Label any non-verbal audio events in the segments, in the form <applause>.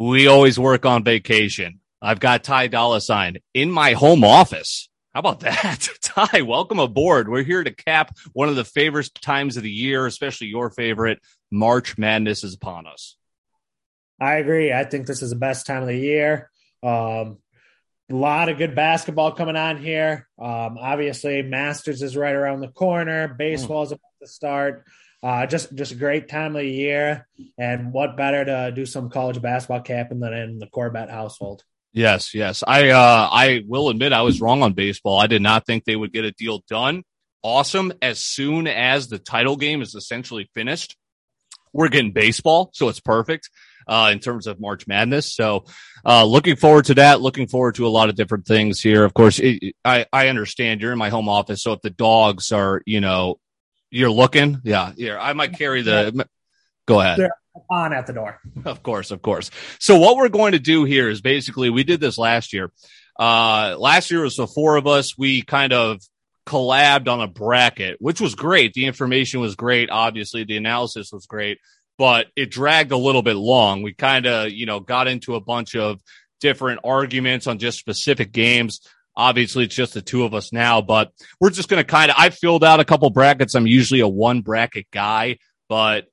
We always work on vacation. I've got Ty Dolla Sign in my home office. How about that? <laughs> Ty, welcome aboard. We're here to cap one of the favorite times of the year, especially your favorite. March Madness is upon us. I agree. I think this is the best time of the year. Um, a lot of good basketball coming on here. Um, obviously, Masters is right around the corner. Baseball is about to start. Uh, just just a great time of the year, and what better to do some college basketball capping than in the Corbett household? Yes, yes. I uh, I will admit I was wrong on baseball. I did not think they would get a deal done. Awesome. As soon as the title game is essentially finished, we're getting baseball, so it's perfect uh, in terms of March Madness. So, uh, looking forward to that. Looking forward to a lot of different things here. Of course, it, I I understand you're in my home office, so if the dogs are, you know, you're looking, yeah, yeah, I might carry the. Go ahead. They're on at the door. Of course, of course. So what we're going to do here is basically we did this last year. Uh, last year was the four of us. We kind of collabed on a bracket, which was great. The information was great. Obviously, the analysis was great but it dragged a little bit long. We kind of, you know, got into a bunch of different arguments on just specific games. Obviously, it's just the two of us now, but we're just going to kind of, I filled out a couple brackets. I'm usually a one bracket guy, but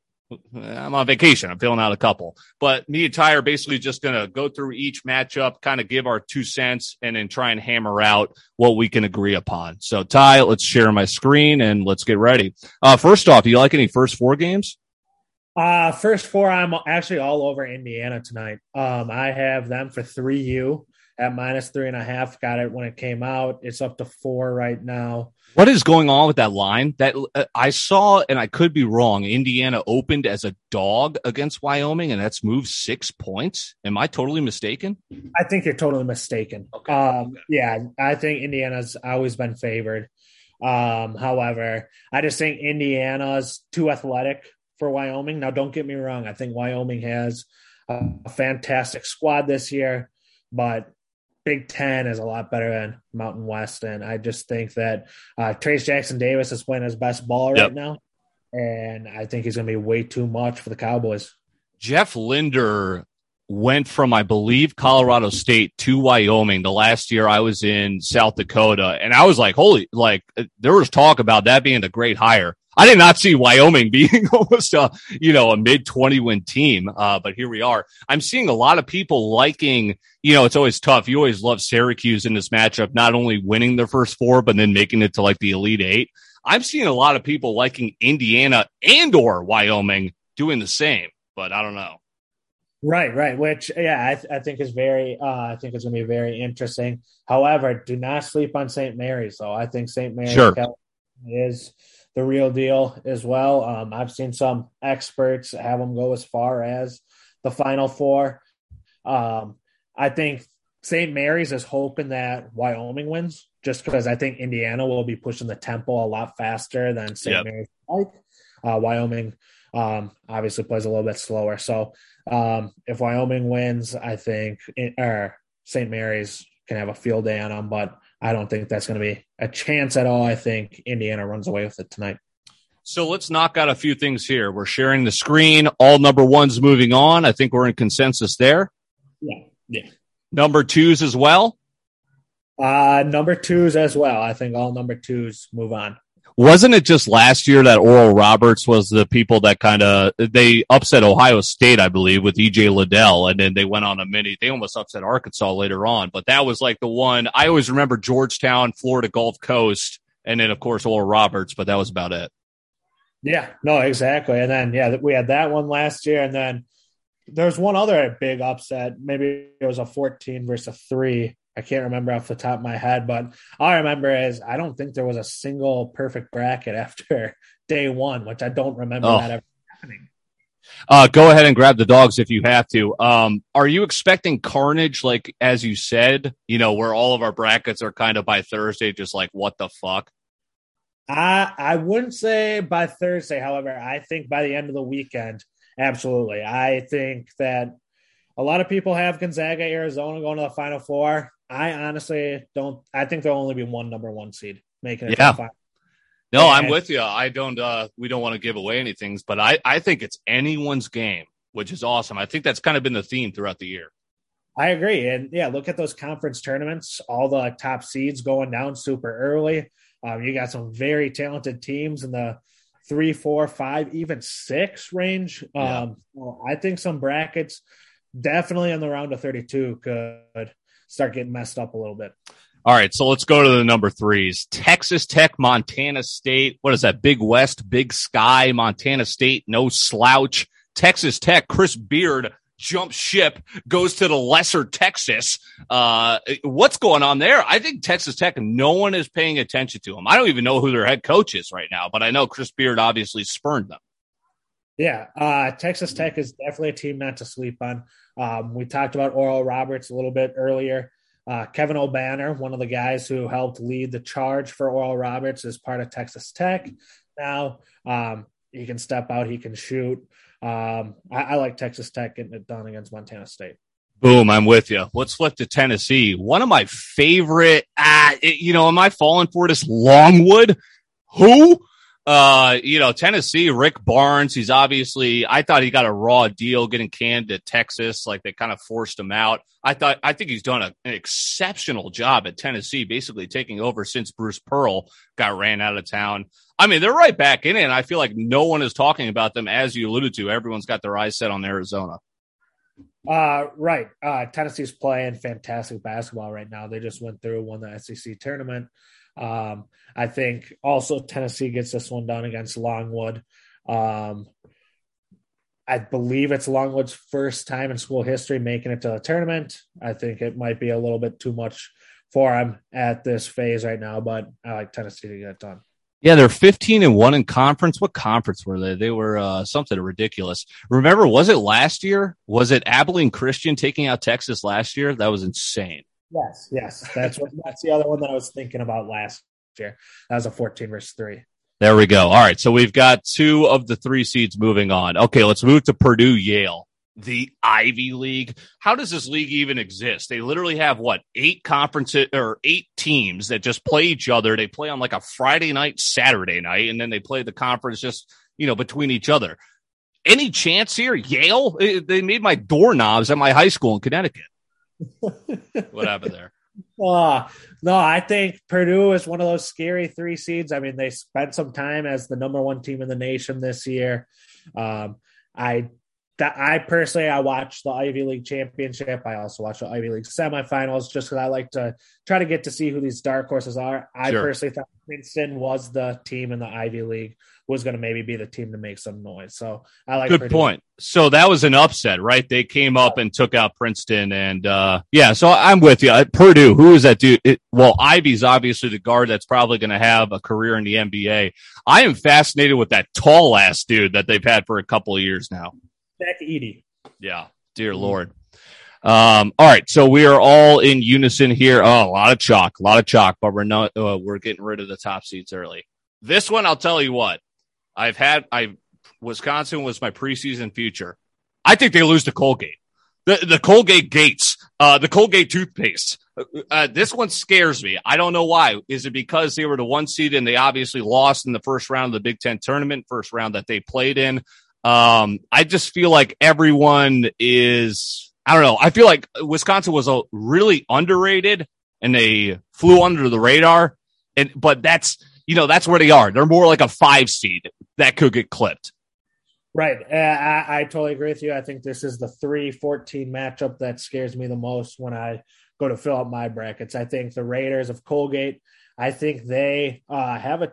I'm on vacation. I'm filling out a couple, but me and Ty are basically just going to go through each matchup, kind of give our two cents and then try and hammer out what we can agree upon. So Ty, let's share my screen and let's get ready. Uh, first off, do you like any first four games? Uh, first four, I'm actually all over Indiana tonight. Um, I have them for three U at minus three and a half. Got it when it came out. It's up to four right now. What is going on with that line? That uh, I saw, and I could be wrong. Indiana opened as a dog against Wyoming, and that's moved six points. Am I totally mistaken? I think you're totally mistaken. Okay. Um. Yeah, I think Indiana's always been favored. Um, however, I just think Indiana's too athletic for Wyoming. Now, don't get me wrong. I think Wyoming has a fantastic squad this year, but Big Ten is a lot better than Mountain West. And I just think that uh, Trayce Jackson Davis is playing his best ball right yep. now. And I think he's going to be way too much for the Cowboys. Jeff Linder went from, I believe, Colorado State to Wyoming the last year I was in South Dakota. And I was like, holy, like, there was talk about that being a great hire. I did not see Wyoming <laughs> being almost a, you know, a mid 20 win team. Uh, but here we are. I'm seeing a lot of people liking, you know, it's always tough. You always love Syracuse in this matchup, not only winning their first four, but then making it to like the Elite Eight. I'm seeing a lot of people liking Indiana and or Wyoming doing the same, but I don't know. Right, right. Which, yeah, I, th- I think is very. Uh, I think it's going to be very interesting. However, do not sleep on St. Mary's, though. I think St. Mary's sure. is the real deal as well. Um, I've seen some experts have them go as far as the Final Four. Um, I think St. Mary's is hoping that Wyoming wins, just because I think Indiana will be pushing the tempo a lot faster than St. Yep. Mary's. Like uh, Wyoming, um, obviously plays a little bit slower. So um, if Wyoming wins, I think it, or St. Mary's can have a field day on them, but I don't think that's going to be a chance at all. I think Indiana runs away with it tonight. So let's knock out a few things here. We're sharing the screen. All number ones moving on. I think we're in consensus there. Yeah. Yeah. Number twos as well. Uh, number twos as well. I think all number twos move on wasn't it just last year that Oral Roberts was the people that kind of they upset Ohio State, I believe, with EJ Liddell, and then they went on a mini. They almost upset Arkansas later on, but that was like the one I always remember: Georgetown, Florida Gulf Coast, and then of course Oral Roberts. But that was about it. Yeah, no, exactly. And then yeah, we had that one last year, and then there's one other big upset. Maybe it was a 14 versus a three I can't remember off the top of my head, but all I remember is I don't think there was a single perfect bracket <laughs> after day one, which I don't remember oh. that ever happening. Uh, go ahead and grab the dogs if you have to. Um, are you expecting carnage, like as you said, you know, where all of our brackets are kind of by Thursday, just like what the fuck? I I wouldn't say by Thursday. However, I think by the end of the weekend, absolutely. I think that a lot of people have Gonzaga, Arizona going to the Final Four. I honestly don't. I think there'll only be one number one seed making it. Yeah. No, and, I'm with you. I don't. uh We don't want to give away anything, but I I think it's anyone's game which is awesome. I think that's kind of been the theme throughout the year. I agree. And yeah, look at those conference tournaments, all the top seeds going down super early. Um, you got some very talented teams in the three, four, five, even six range. Yeah. Um, well, I think some brackets definitely in the round of 32 could start getting messed up a little bit. All right, so let's go to the number threes. Texas Tech, Montana State. What is that? Big West, Big Sky, Montana State, no slouch. Texas Tech, Chris Beard jumps ship, goes to the lesser Texas. Uh, what's going on there? I think Texas Tech, no one is paying attention to them. I don't even know who their head coach is right now, but I know Chris Beard obviously spurned them. Yeah, uh, Texas Tech is definitely a team not to sleep on. Um, we talked about Oral Roberts a little bit earlier. Uh, Kevin Obanor, one of the guys who helped lead the charge for Oral Roberts, is part of Texas Tech. Now um, he can step out, he can shoot. Um, I, I like Texas Tech getting it done against Montana State. Boom, I'm with you. Let's flip to Tennessee. One of my favorite, uh, you know, am I falling for this Longwood? Who? Uh, you know, Tennessee, Rick Barnes, he's obviously, I thought he got a raw deal getting canned to Texas. Like they kind of forced him out. I thought, I think he's done a, an exceptional job at Tennessee, basically taking over since Bruce Pearl got ran out of town. I mean, they're right back in it. And I feel like no one is talking about them as you alluded to. Everyone's got their eyes set on Arizona. Uh, right. Uh, Tennessee's playing fantastic basketball right now. They just went through, won the SEC tournament. Um, I think also Tennessee gets this one done against Longwood. Um, I believe it's Longwood's first time in school history making it to the tournament. I think it might be a little bit too much for him at this phase right now, but I like Tennessee to get it done. Yeah, they're 15 and 1 in conference. What conference were they? They were uh, something ridiculous. Remember, was it last year? Was it Abilene Christian taking out Texas last year? That was insane. Yes, yes. That's what that's the other one that I was thinking about last year. That was a 14 versus 3. There we go. All right, so we've got two of the three seeds moving on. Okay, let's move to Purdue Yale the Ivy League. How does this league even exist? They literally have what eight conferences or eight teams that just play each other. They play on like a Friday night, Saturday night, and then they play the conference just you know between each other. Any chance here? Yale? They made my doorknobs at my high school in Connecticut. <laughs> what happened there? Uh, no, I think Purdue is one of those scary three seeds. I mean, they spent some time as the number one team in the nation this year. Um, I that I personally I watch the Ivy League championship. I also watch the Ivy League semifinals just because I like to try to get to see who these dark horses are. I sure. personally thought Princeton was the team in the Ivy League was going to maybe be the team to make some noise. So I like good Purdue. point. So that was an upset, right? They came up and took out Princeton, and uh, yeah. So I'm with you. Purdue, who is that dude? It, well, Ivey's obviously the guard that's probably going to have a career in the NBA. I am fascinated with that tall ass dude that they've had for a couple of years now. Zach Edey. Yeah, dear. Lord. Um, all right, so we are all in unison here. Oh, a lot of chalk, a lot of chalk, but we're not. Uh, we're getting rid of the top seats early. This one, I'll tell you what. I've had. I Wisconsin was my preseason future. I think they lose to Colgate. The the Colgate Gates, uh, the Colgate toothpaste. Uh, uh, this one scares me. I don't know why. Is it because they were the one seed and they obviously lost in the first round of the Big Ten tournament, first round that they played in? Um, I just feel like everyone is, I don't know. I feel like Wisconsin was a really underrated and they flew under the radar. And, but that's, you know, that's where they are. They're more like a five seed that could get clipped. Right. Uh, I, I, totally agree with you. I think this is the 3 14 matchup that scares me the most when I go to fill out my brackets. I think the Raiders of Colgate, I think they uh, have a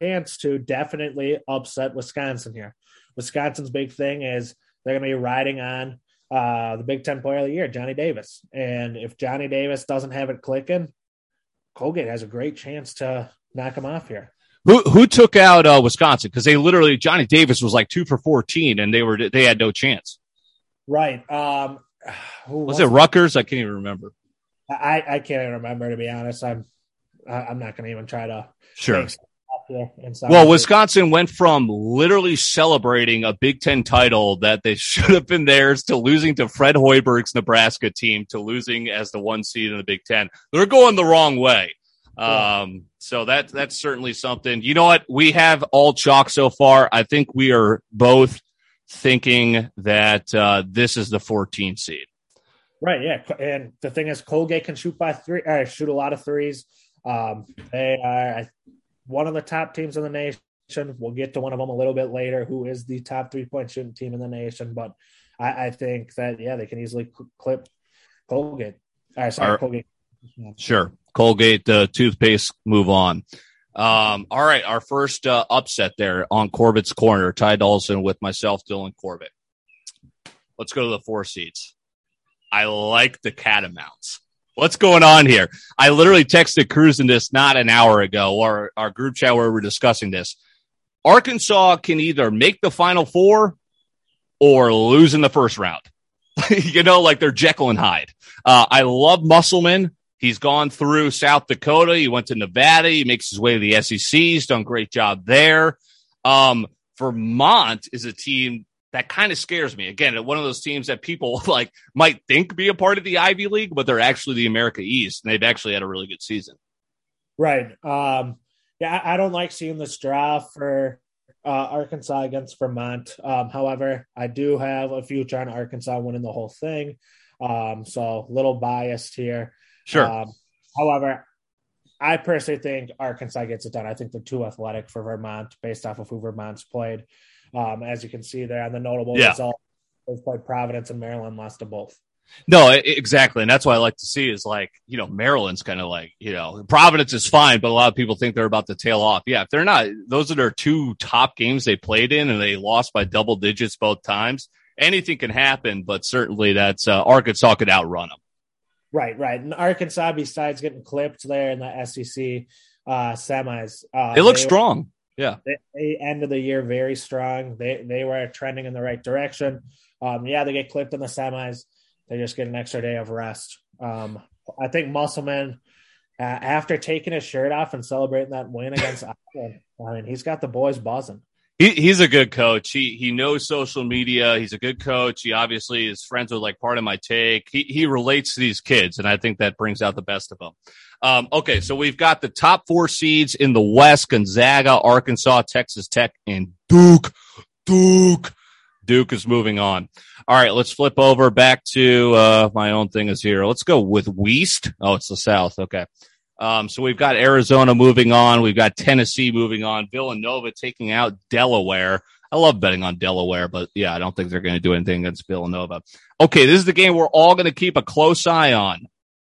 chance to definitely upset Wisconsin here. Wisconsin's big thing is they're going to be riding on uh, the Big Ten Player of the Year, Johnny Davis. And if Johnny Davis doesn't have it clicking, Colgate has a great chance to knock him off here. Who who took out uh, Wisconsin? Because they literally Johnny Davis was like two for fourteen, and they were they had no chance. Right. Um, <sighs> was, was it Rutgers? I can't even remember. I, I can't even remember to be honest. I'm I'm not going to even try to. Sure well, Wisconsin went from literally celebrating a Big Ten title that they <laughs> should have been theirs to losing to Fred Hoiberg's Nebraska team to losing as the one seed in the Big Ten. They're going the wrong way. Um, so that that's certainly something. You know what? We have all chalk so far. I think we are both thinking that uh, this is the 14 seed. Right. Yeah. And the thing is, Colgate can shoot by three, or shoot a lot of threes. Um, they are one of the top teams in the nation. We'll get to one of them a little bit later, who is the top three point shooting team in the nation. But I, I think that, yeah, they can easily clip Colgate. Uh, sorry, Our, Colgate. Sure. Colgate uh, toothpaste, move on. Um, all right, our first uh, upset there on Corbett's corner, Ty Dawson with myself, Dylan Corbett. Let's go to the four seats. I like the Catamounts. What's going on here? I literally texted Cruz in this not an hour ago, or our group chat where we are discussing this. Arkansas can either make the final four or lose in the first round. <laughs> you know, like they're Jekyll and Hyde. Uh, I love Musselman. He's gone through South Dakota. He went to Nevada. He makes his way to the SEC. He's done a great job there. Um, Vermont is a team that kind of scares me. Again, one of those teams that people <laughs> like might think be a part of the Ivy League, but they're actually the America East, and they've actually had a really good season. Right. Um, yeah, I don't like seeing this draw for uh, Arkansas against Vermont. Um, however, I do have a future on Arkansas winning the whole thing. Um, so a little biased here. Sure. Um, however, I personally think Arkansas gets it done. I think they're too athletic for Vermont based off of who Vermont's played. Um, as you can see there on the notable yeah. result, they've played Providence and Maryland, lost to both. No, exactly. And that's what I like to see is like, you know, Maryland's kind of like, you know, Providence is fine, but a lot of people think they're about to tail off. Yeah, if they're not, those are their two top games they played in and they lost by double digits both times. Anything can happen, but certainly that's uh, Arkansas could outrun them. Right, right. And Arkansas, besides getting clipped there in the SEC uh, semis, uh, they look they, strong. Yeah, they, they ended the year very strong. They they were trending in the right direction. Um, yeah, they get clipped in the semis. They just get an extra day of rest. Um, I think Musselman, uh, after taking his shirt off and celebrating that win against <laughs> Iowa, I mean, he's got the boys buzzing. He, he's a good coach. He he knows social media. He's a good coach. He obviously is friends with like part of my take. He he relates to these kids, and I think that brings out the best of them. Um, okay, so we've got the top four seeds in the West: Gonzaga, Arkansas, Texas Tech, and Duke. Duke. Duke is moving on. All right, let's flip over back to uh, my own thing is here. Let's go with West. Oh, it's the South. Okay. Um, so we've got Arizona moving on. We've got Tennessee moving on. Villanova taking out Delaware. I love betting on Delaware, but yeah, I don't think they're going to do anything against Villanova. Okay, this is the game we're all going to keep a close eye on.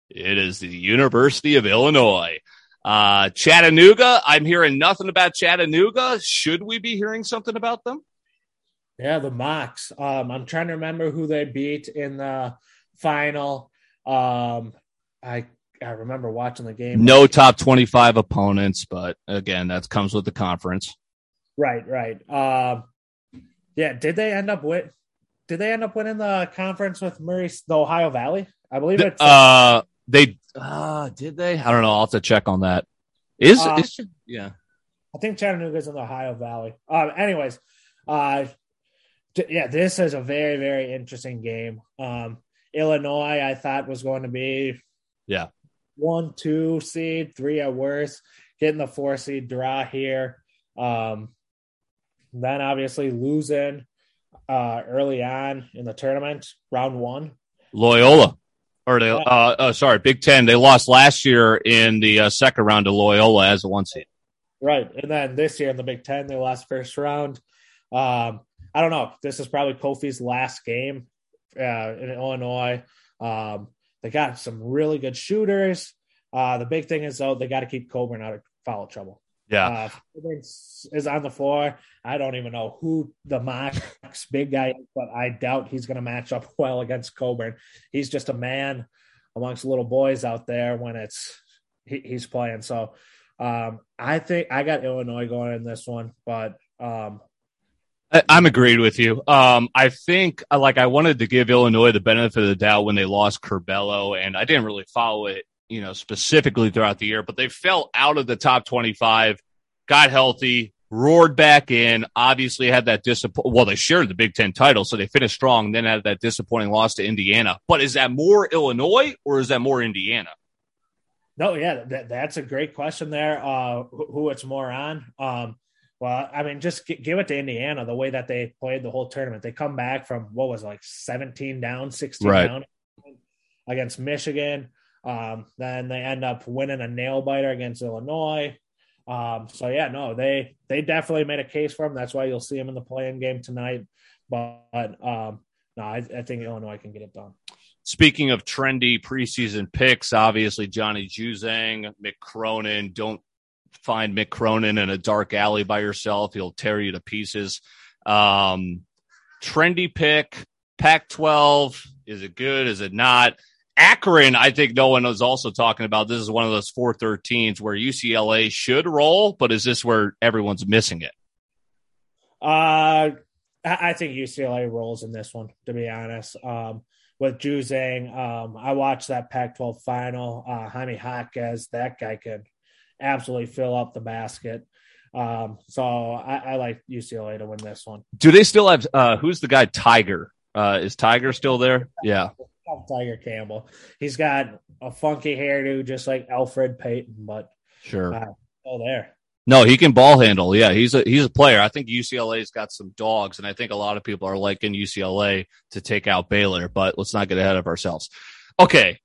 It is the University of Illinois. Uh, Chattanooga, I'm hearing nothing about Chattanooga. Should we be hearing something about them? Yeah, the Mocs. Um, I'm trying to remember who they beat in the final. Um, I I remember watching the game. No top 25 opponents, but again, that comes with the conference. Right, right. Um, yeah, did they end up with? Did they end up winning the conference with Murray, the Ohio Valley? I believe it's. Uh, they uh, did they? I don't know. I'll have to check on that. Is, uh, is yeah. I think Chattanooga's in the Ohio Valley. Um, anyways, uh, t- yeah, this is a very very interesting game. Um, Illinois, I thought was going to be yeah one, two seed, three at worst, getting the four seed draw here. Um, then obviously losing uh, early on in the tournament, round one. Loyola, or they, uh, uh, sorry, Big Ten. They lost last year in the uh, second round to Loyola as a one seed. Right, and then this year in the Big Ten, they lost first round. Um, I don't know. This is probably Kofi's last game uh, in Illinois. Um, they got some really good shooters. Uh, the big thing is though they got to keep Cockburn out of foul trouble. Yeah, uh, is on the floor. I don't even know who the max big guy is, but I doubt he's going to match up <laughs> well against Cockburn. He's just a man amongst little boys out there when it's he, he's playing. So um, I think I got Illinois going in this one, but um, I'm agreed with you. Um, I think like I wanted to give Illinois the benefit of the doubt when they lost Curbelo, and I didn't really follow it, you know, specifically throughout the year. But they fell out of the top 25, got healthy, roared back in. Obviously, had that disappoint. Well, they shared the Big Ten title, so they finished strong. Then had that disappointing loss to Indiana. But is that more Illinois or is that more Indiana? No, yeah, that, that's a great question there. Uh, who, it's more on? Um, Well, I mean, just give it to Indiana the way that they played the whole tournament. They come back from what was like 17 down, 16 right. down against Michigan. Um, then they end up winning a nail biter against Illinois. Um, so yeah, no, they they definitely made a case for him. That's why you'll see him in the playing game tonight. But um, no, I, I think Illinois can get it done. Speaking of trendy preseason picks, obviously Johnny Juzang, Mick Cronin. Don't find Mick Cronin in a dark alley by yourself. He'll tear you to pieces. Um, trendy pick, Pac 12. Is it good? Is it not? Akron, I think no one was also talking about. This is one of those 413s where UCLA should roll, but is this where everyone's missing it? Uh, I think UCLA rolls in this one, to be honest. Um, with Juzang, um, I watched that Pac 12 final. Uh, Jaime Jaquez, that guy could absolutely fill up the basket. Um, so I, I, like UCLA to win this one. Do they still have uh, who's the guy? Tiger. Uh, is Tiger still there? Yeah. Tiger Campbell. He's got a funky hairdo, just like Alfred Payton, but sure, uh, still there. No, he can ball handle. Yeah, he's a he's a player. I think UCLA's got some dogs, and I think a lot of people are liking UCLA to take out Baylor. But let's not get ahead of ourselves. Okay,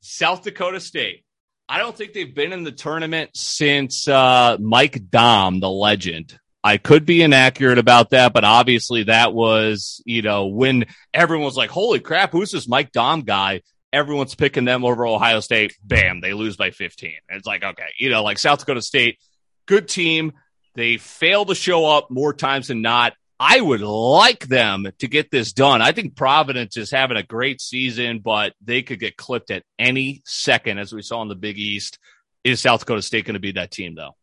South Dakota State. I don't think they've been in the tournament since uh, Mike Daum, the legend. I could be inaccurate about that, but obviously that was, you know, when everyone was like, holy crap, who's this Mike Daum guy? Everyone's picking them over Ohio State. Bam, they lose by 15. And it's like, okay, you know, like South Dakota State, good team. They fail to show up more times than not. I would like them to get this done. I think Providence is having a great season, but they could get clipped at any second, as we saw in the Big East. Is South Dakota State going to be that team, though?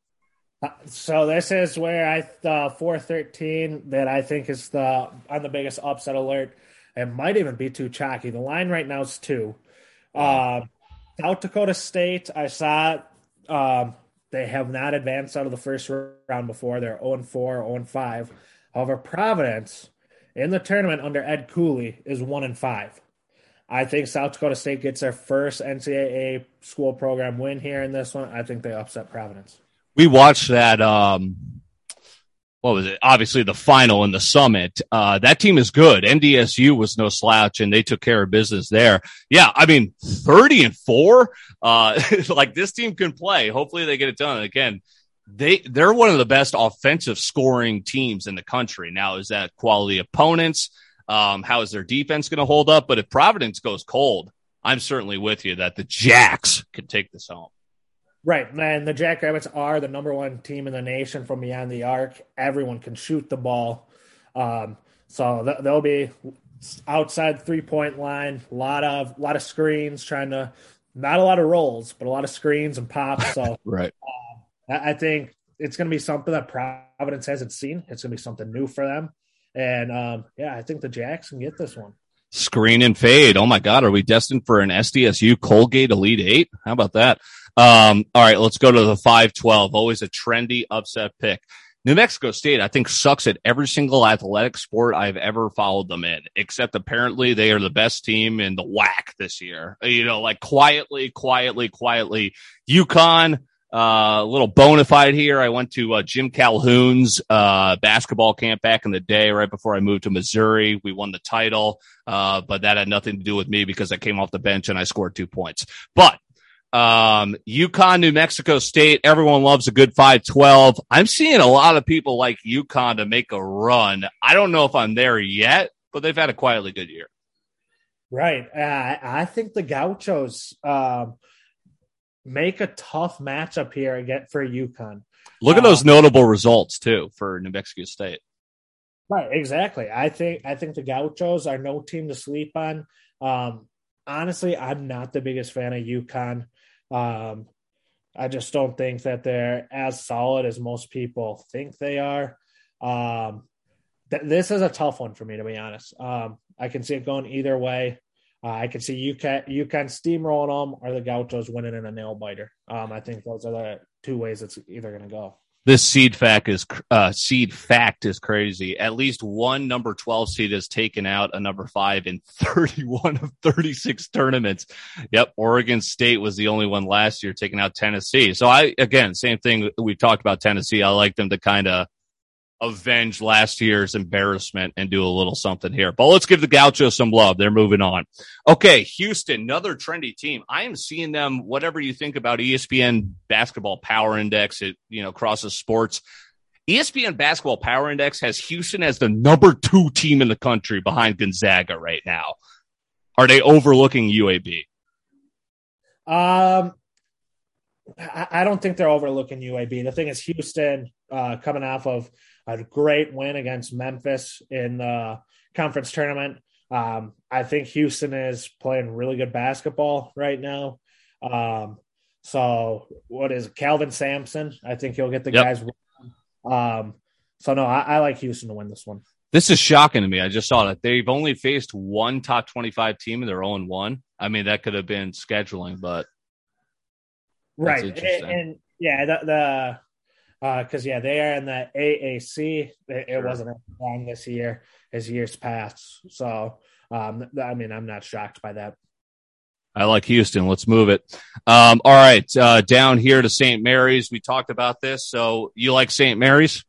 Uh, so this is where I uh, four thirteen that I think is the on the biggest upset alert. It might even be too chalky. The line right now is two. Uh, South Dakota State, I saw um, they have not advanced out of the first round before. They're 0 4, 0 5. However, Providence in the tournament under Ed Cooley is 1 and 5. I think South Dakota State gets their first NCAA school program win here in this one. I think they upset Providence. We watched that. Um, what was it? Obviously, the final in the summit. Uh, that team is good. NDSU was no slouch, and they took care of business there. Yeah, I mean, thirty and four. Uh, <laughs> like this team can play. Hopefully, they get it done. again, they they're one of the best offensive scoring teams in the country. Now, is that quality opponents? Um, how is their defense going to hold up? But if Providence goes cold, I'm certainly with you that the Jacks could take this home. Right, and the Jackrabbits are the number one team in the nation from beyond the arc. Everyone can shoot the ball, um, so th- they'll be outside three point line. A lot of lot of screens, trying to not a lot of rolls, but a lot of screens and pops. So <laughs> right, uh, I, I think it's going to be something that Providence hasn't seen. It's going to be something new for them, and um, yeah, I think the Jacks can get this one. Screen and fade. Oh my God, are we destined for an SDSU Colgate Elite Eight? How about that? Um, all right, let's go to the 512. Always a trendy upset pick. New Mexico State, I think, sucks at every single athletic sport I've ever followed them in, except apparently they are the best team in the WAC this year. You know, like quietly, quietly, quietly. UConn, uh, a little bona fide here. I went to uh, Jim Calhoun's uh, basketball camp back in the day, right before I moved to Missouri. We won the title, uh, but that had nothing to do with me because I came off the bench and I scored two points. But um, UConn, New Mexico State, everyone loves a good 512. I'm seeing a lot of people like UConn to make a run. I don't know if I'm there yet, but they've had a quietly good year. Right. Uh, I think the Gauchos um, make a tough matchup here again for UConn. Look at those um, notable results too for New Mexico State. Right, exactly. I think I think the Gauchos are no team to sleep on. Um, honestly, I'm not the biggest fan of UConn. Um, I just don't think that they're as solid as most people think they are. Um, th- this is a tough one for me, to be honest. Um, I can see it going either way. Uh, I can see UConn, UConn steamrolling them or the Gauchos winning in a nail biter. Um, I think those are the two ways it's either going to go this seed fact is uh, seed fact is crazy. At least one number 12 seed has taken out a number five in <laughs> 31 of 36 tournaments. Yep. Oregon State was the only one last year taking out Tennessee. So I, again, same thing. We talked about Tennessee. I like them to kind of avenge last year's embarrassment and do a little something here. But let's give the Gauchos some love. They're moving on. Okay, Houston, another trendy team. I am seeing them, whatever you think about ESPN basketball power index, it, you know, crosses sports. ESPN basketball power index has Houston as the number two team in the country behind Gonzaga right now. Are they overlooking UAB? Um, I don't think they're overlooking UAB. The thing is, Houston uh, coming off of a great win against Memphis in the conference tournament. Um, I think Houston is playing really good basketball right now. Um, so what is it? Kelvin Sampson? I think he'll get the yep. guys. Um, so no, I, I like Houston to win this one. This is shocking to me. I just saw that they've only faced one top twenty-five team and they're zero one. I mean, that could have been scheduling, but right. And, and, yeah, the, the because uh, yeah, they are in the AAC. It, sure. it wasn't as long this year as years past. So, um, I mean, I'm not shocked by that. I like Houston. Let's move it. Um, all right, uh, down here to St. Mary's. We talked about this. So, you like St. Mary's?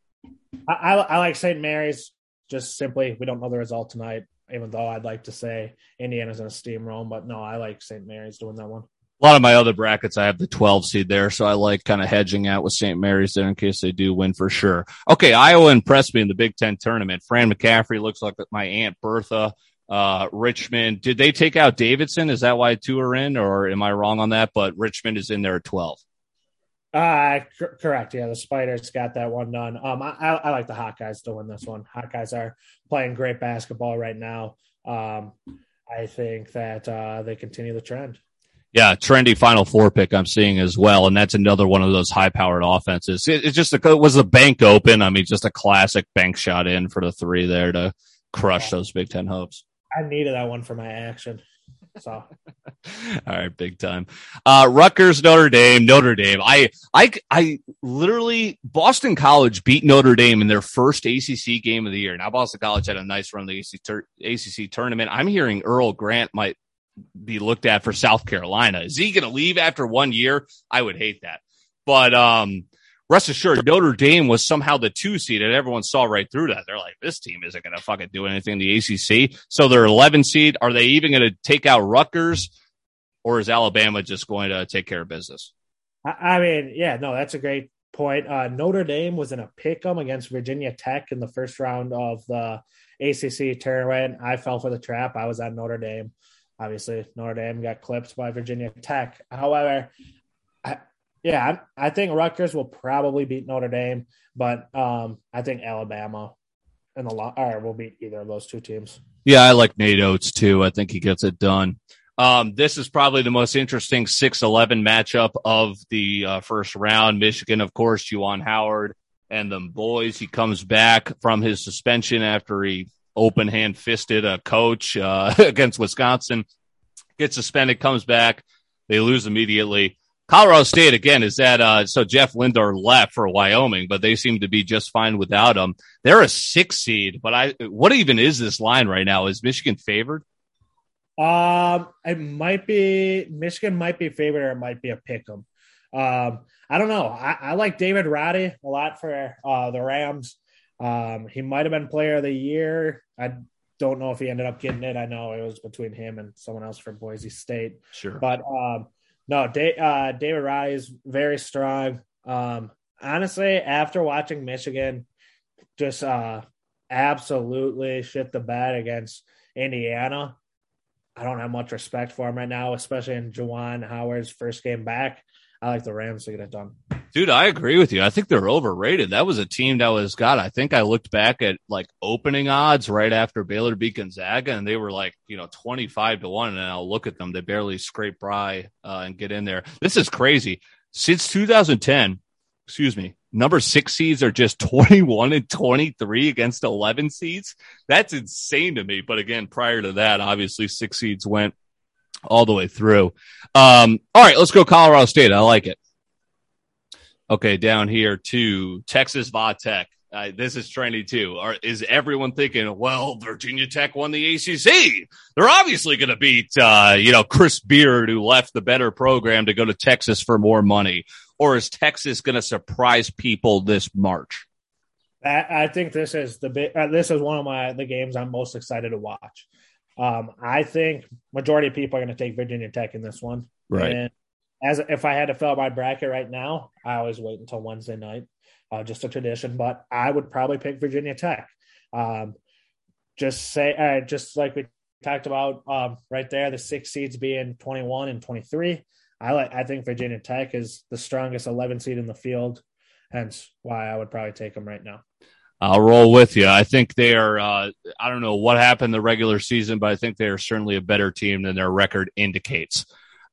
I, I, I like St. Mary's. Just simply, we don't know the result tonight. Even though I'd like to say Indiana's in a steamroll, but no, I like St. Mary's doing that one a lot of my other brackets, I have the 12 seed there. So I like kind of hedging out with St. Mary's there in case they do win for sure. Okay. Iowa impressed me in the Big Ten tournament. Fran McCaffery looks like my Aunt Bertha. Uh, Richmond, did they take out Davidson? Is that why two are in or am I wrong on that? But Richmond is in there at 12. Uh, correct. Yeah, the Spiders got that one done. Um, I, I, like the Hawkeyes to win this one. Hawkeyes are playing great basketball right now. Um, I think that uh, they continue the trend. Yeah, trendy Final Four pick I'm seeing as well, and that's another one of those high-powered offenses. It, it's just a, it was the bank open. I mean, just a classic bank shot in for the three there to crush those Big Ten hopes. I needed that one for my action. So, <laughs> all right, big time. Uh, Rutgers, Notre Dame, Notre Dame. I, I, I literally Boston College beat Notre Dame in their first ACC game of the year. Now Boston College had a nice run the ACC, ACC tournament. I'm hearing Earl Grant might be looked at for South Carolina. Is he going to leave after one year? I would hate that. But um, rest assured, Notre Dame was somehow the two seed, and everyone saw right through that. They're like, this team isn't going to fucking do anything in the ACC. So they're 11 seed. Are they even going to take out Rutgers, or is Alabama just going to take care of business? I mean, yeah, no, that's a great point. Uh, Notre Dame was in a pick 'em against Virginia Tech in the first round of the ACC tournament. I fell for the trap. I was at Notre Dame. Obviously, Notre Dame got clipped by Virginia Tech. However, I, yeah, I, I think Rutgers will probably beat Notre Dame, but um, I think Alabama and the law or will beat either of those two teams. Yeah, I like Nate Oats too. I think he gets it done. Um, this is probably the most interesting 6-11 matchup of the uh, first round. Michigan, of course, Juwan Howard and the boys. He comes back from his suspension after he open hand fisted a coach uh, <laughs> against Wisconsin, gets suspended, comes back, they lose immediately. Colorado State again is that uh, so Jeff Linder left for Wyoming, but they seem to be just fine without him. They're a six seed, but I what even is this line right now? Is Michigan favored? Um, it might be Michigan might be favored, or it might be a pick 'em. Um, I don't know. I, I like David Roddy a lot for uh, the Rams. Um, he might have been player of the year. I don't know if he ended up getting it. I know it was between him and someone else from Boise State. Sure. But um, no, uh, David Roddy is very strong. Um, honestly, after watching Michigan just uh, absolutely shit the bed against Indiana, I don't have much respect for him right now, especially in Juwan Howard's first game back. I like the Rams to get it done. Dude, I agree with you. I think they're overrated. That was a team that was God. I think I looked back at like opening odds right after Baylor beat Gonzaga, and they were like you know twenty five to one. And I'll look at them; they barely scrape by uh, and get in there. This is crazy. Since 2010, excuse me, number six seeds are just <laughs> 21 and 23 against 11 seeds. That's insane to me. But again, prior to that, obviously six seeds went all the way through. Um, all right, let's go Colorado State. I like it. Okay, down here to Texas Va Tech. Uh, this is trendy too. Are, is everyone thinking, well, Virginia Tech won the ACC? They're obviously going to beat, uh, you know, Chris Beard, who left the better program to go to Texas for more money. Or is Texas going to surprise people this March? I, I think this is the big. Uh, this is one of my the games I'm most excited to watch. Um, I think majority of people are going to take Virginia Tech in this one. Right. And as if I had to fill out my bracket right now, I always wait until Wednesday night, uh, just a tradition. But I would probably pick Virginia Tech. Um, just say, uh, just like we talked about um, right there, the six seeds being 21 and 23. I like. I think Virginia Tech is the strongest 11 seed in the field, hence why I would probably take them right now. I'll roll with you. I think they are. Uh, I don't know what happened the regular season, but I think they are certainly a better team than their record indicates.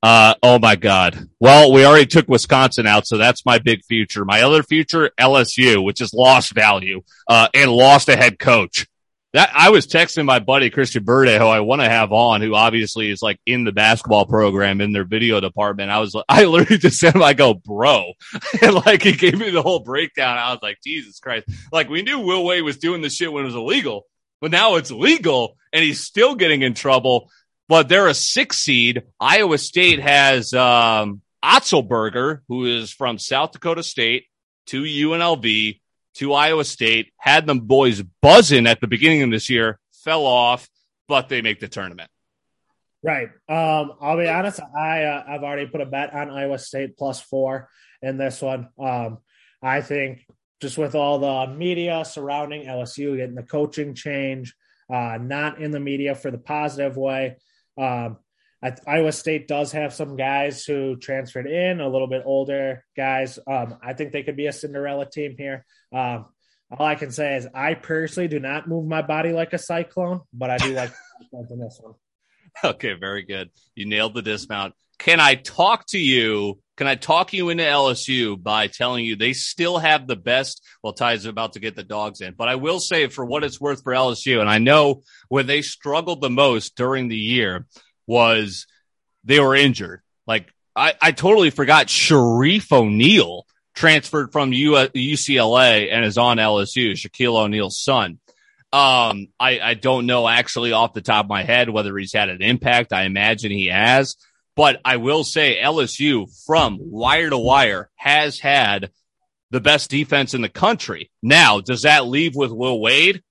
Uh, oh my God. Well, we already took Wisconsin out, so that's my big future. My other future, LSU, which is lost value, uh, and lost a head coach. That I was texting my buddy Christian Burde, who I want to have on, who obviously is like in the basketball program in their video department. I was, like <laughs> I literally just sent him, I go, bro, <laughs> and like he gave me the whole breakdown. I was like, Jesus Christ! Like we knew Will Wade was doing this shit when it was illegal, but now it's legal, and he's still getting in trouble but they're a six seed. Iowa State has um, Otzelberger, who is from South Dakota State, to UNLV, to Iowa State, had them boys buzzing at the beginning of this year, fell off, but they make the tournament. Right. Um, I'll be honest. I uh, I've already put a bet on Iowa State plus four in this one. Um, I think just with all the media surrounding LSU getting the coaching change, uh, not in the media for the positive way. Um, Iowa State does have some guys who transferred in, a little bit older guys. Um, I think they could be a Cinderella team here. Um, all I can say is I personally do not move my body like a cyclone, but I do like <laughs> in this one. Okay, very good. You nailed the dismount. Can I talk to you? Can I talk you into LSU by telling you they still have the best? Well, Ty's about to get the dogs in, but I will say for what it's worth for LSU, and I know when they struggled the most during the year was they were injured. Like I, I totally forgot Shareef O'Neal transferred from U- UCLA and is on LSU, Shaquille O'Neal's son. Um, I, I don't know actually off the top of my head whether he's had an impact. I imagine he has. But I will say LSU from wire to wire has had the best defense in the country. Now, does that leave with Will Wade?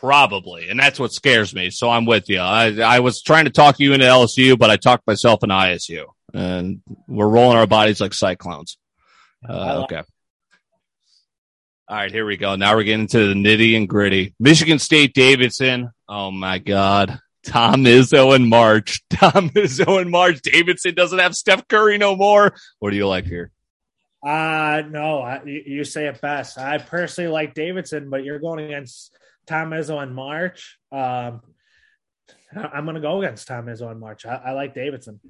Probably. And that's what scares me. So I'm with you. I, I was trying to talk you into LSU, but I talked myself into ISU and we're rolling our bodies like cyclones. Uh, okay. All right, here we go. Now we're getting into the nitty and gritty. Michigan State Davidson. Oh my God. Tom Izzo and March. <laughs> Tom Izzo and March. Davidson doesn't have Steph Curry no more. What do you like here? Uh no, I, you say it best. I personally like Davidson, but you're going against Tom Izzo and March. Um, I'm going to go against Tom Izzo and March. I, I like Davidson.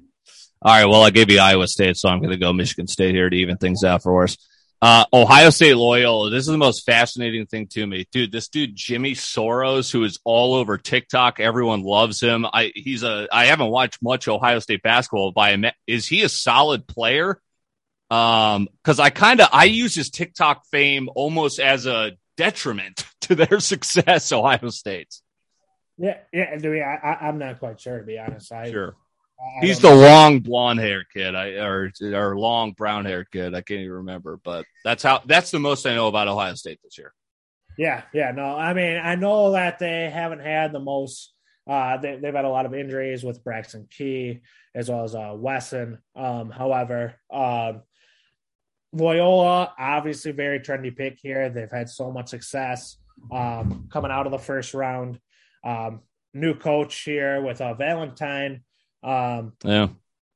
All right. Well, I gave you Iowa State, so I'm going to go Michigan State here to even things out for us. Uh, Ohio State Loyola. This is the most fascinating thing to me, dude. This dude Jimmy Sotos, who is all over TikTok, everyone loves him. I he's a. I haven't watched much Ohio State basketball, but I, is he a solid player? Um, because I kind of I use his TikTok fame almost as a detriment to their <laughs> success. Ohio State's. Yeah, yeah. I, I, am not quite sure to be honest. I, sure. He's the long blonde hair kid, I or or long brown hair kid. I can't even remember, but that's how that's the most I know about Ohio State this year. Yeah, yeah, no, I mean I know that they haven't had the most. Uh, they, have had a lot of injuries with Braxton Key as well as uh, Wesson. Um, however, um, Loyola obviously very trendy pick here. They've had so much success um, coming out of the first round. Um, new coach here with uh, Valentine. Um, yeah.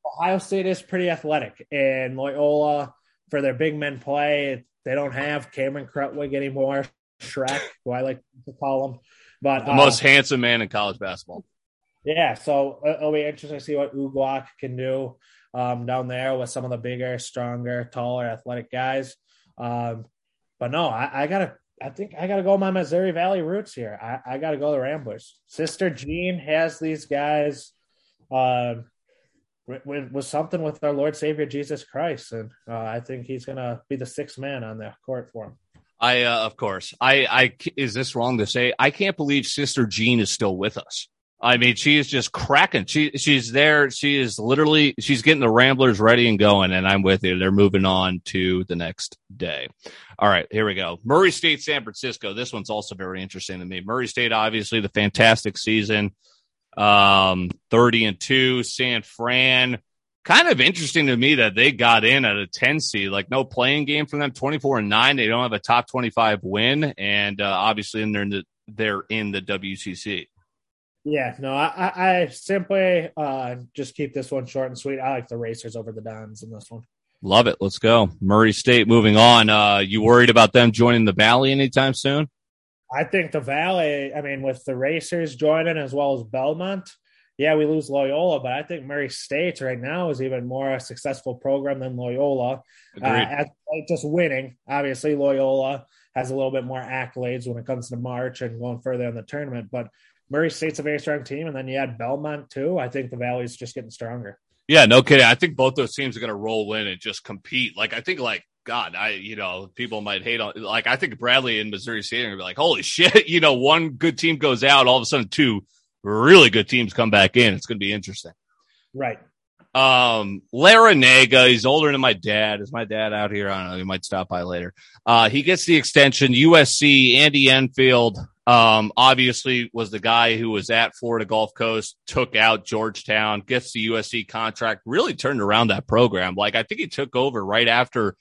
Ohio State is pretty athletic, and Loyola for their big men play. They don't have Cameron Krutwig anymore. Shrek, who I like to call him, but the uh, most handsome man in college basketball. Yeah, so uh, it'll be interesting to see what Uguak can do um, down there with some of the bigger, stronger, taller, athletic guys. Um, but no, I, I, gotta. I think I gotta go my Missouri Valley roots here. I, I gotta go the Ramblers. Sister Jean has these guys uh, with, with something with our Lord Savior Jesus Christ, and uh, I think he's gonna be the sixth man on the court for him. I, uh, of course, I, I is this wrong to say? I can't believe Sister Jean is still with us. I mean, she is just cracking. She she's there. She is literally she's getting the Ramblers ready and going, and I'm with you. They're moving on to the next day. All right, here we go. Murray State, San Francisco. This one's also very interesting to me. Murray State, obviously, the fantastic season, um, thirty and two. San Fran, kind of interesting to me that they got in at a ten seed. Like no playing game for them, twenty four and nine. They don't have a top twenty five win, and uh, obviously, they're in the they're in the WCC. Yeah, no, I, I simply uh, just keep this one short and sweet. I like the Racers over the Dons in this one. Love it. Let's go. Murray State moving on. Uh, you worried about them joining the Valley anytime soon? I think the Valley, I mean, with the Racers joining as well as Belmont, yeah, we lose Loyola, but I think Murray State right now is even more a successful program than Loyola. Uh, just winning, obviously, Loyola has a little bit more accolades when it comes to March and going further in the tournament, but Murray State's a very strong team, and then you add Belmont too. I think the Valley's just getting stronger. Yeah, no kidding. I think both those teams are going to roll in and just compete. Like I think, like God, I you know people might hate on. Like I think Bradley and Missouri State are going to be like, holy shit, <laughs> you know, one good team goes out, all of a sudden two really good teams come back in. It's going to be interesting. Right. Um, Larrañaga, he's older than my dad. Is my dad out here? I don't know. He might stop by later. Uh, he gets the extension. USC, Andy Enfield, um, obviously was the guy who was at Florida Gulf Coast, took out Georgetown, gets the USC contract, really turned around that program. Like I think he took over right after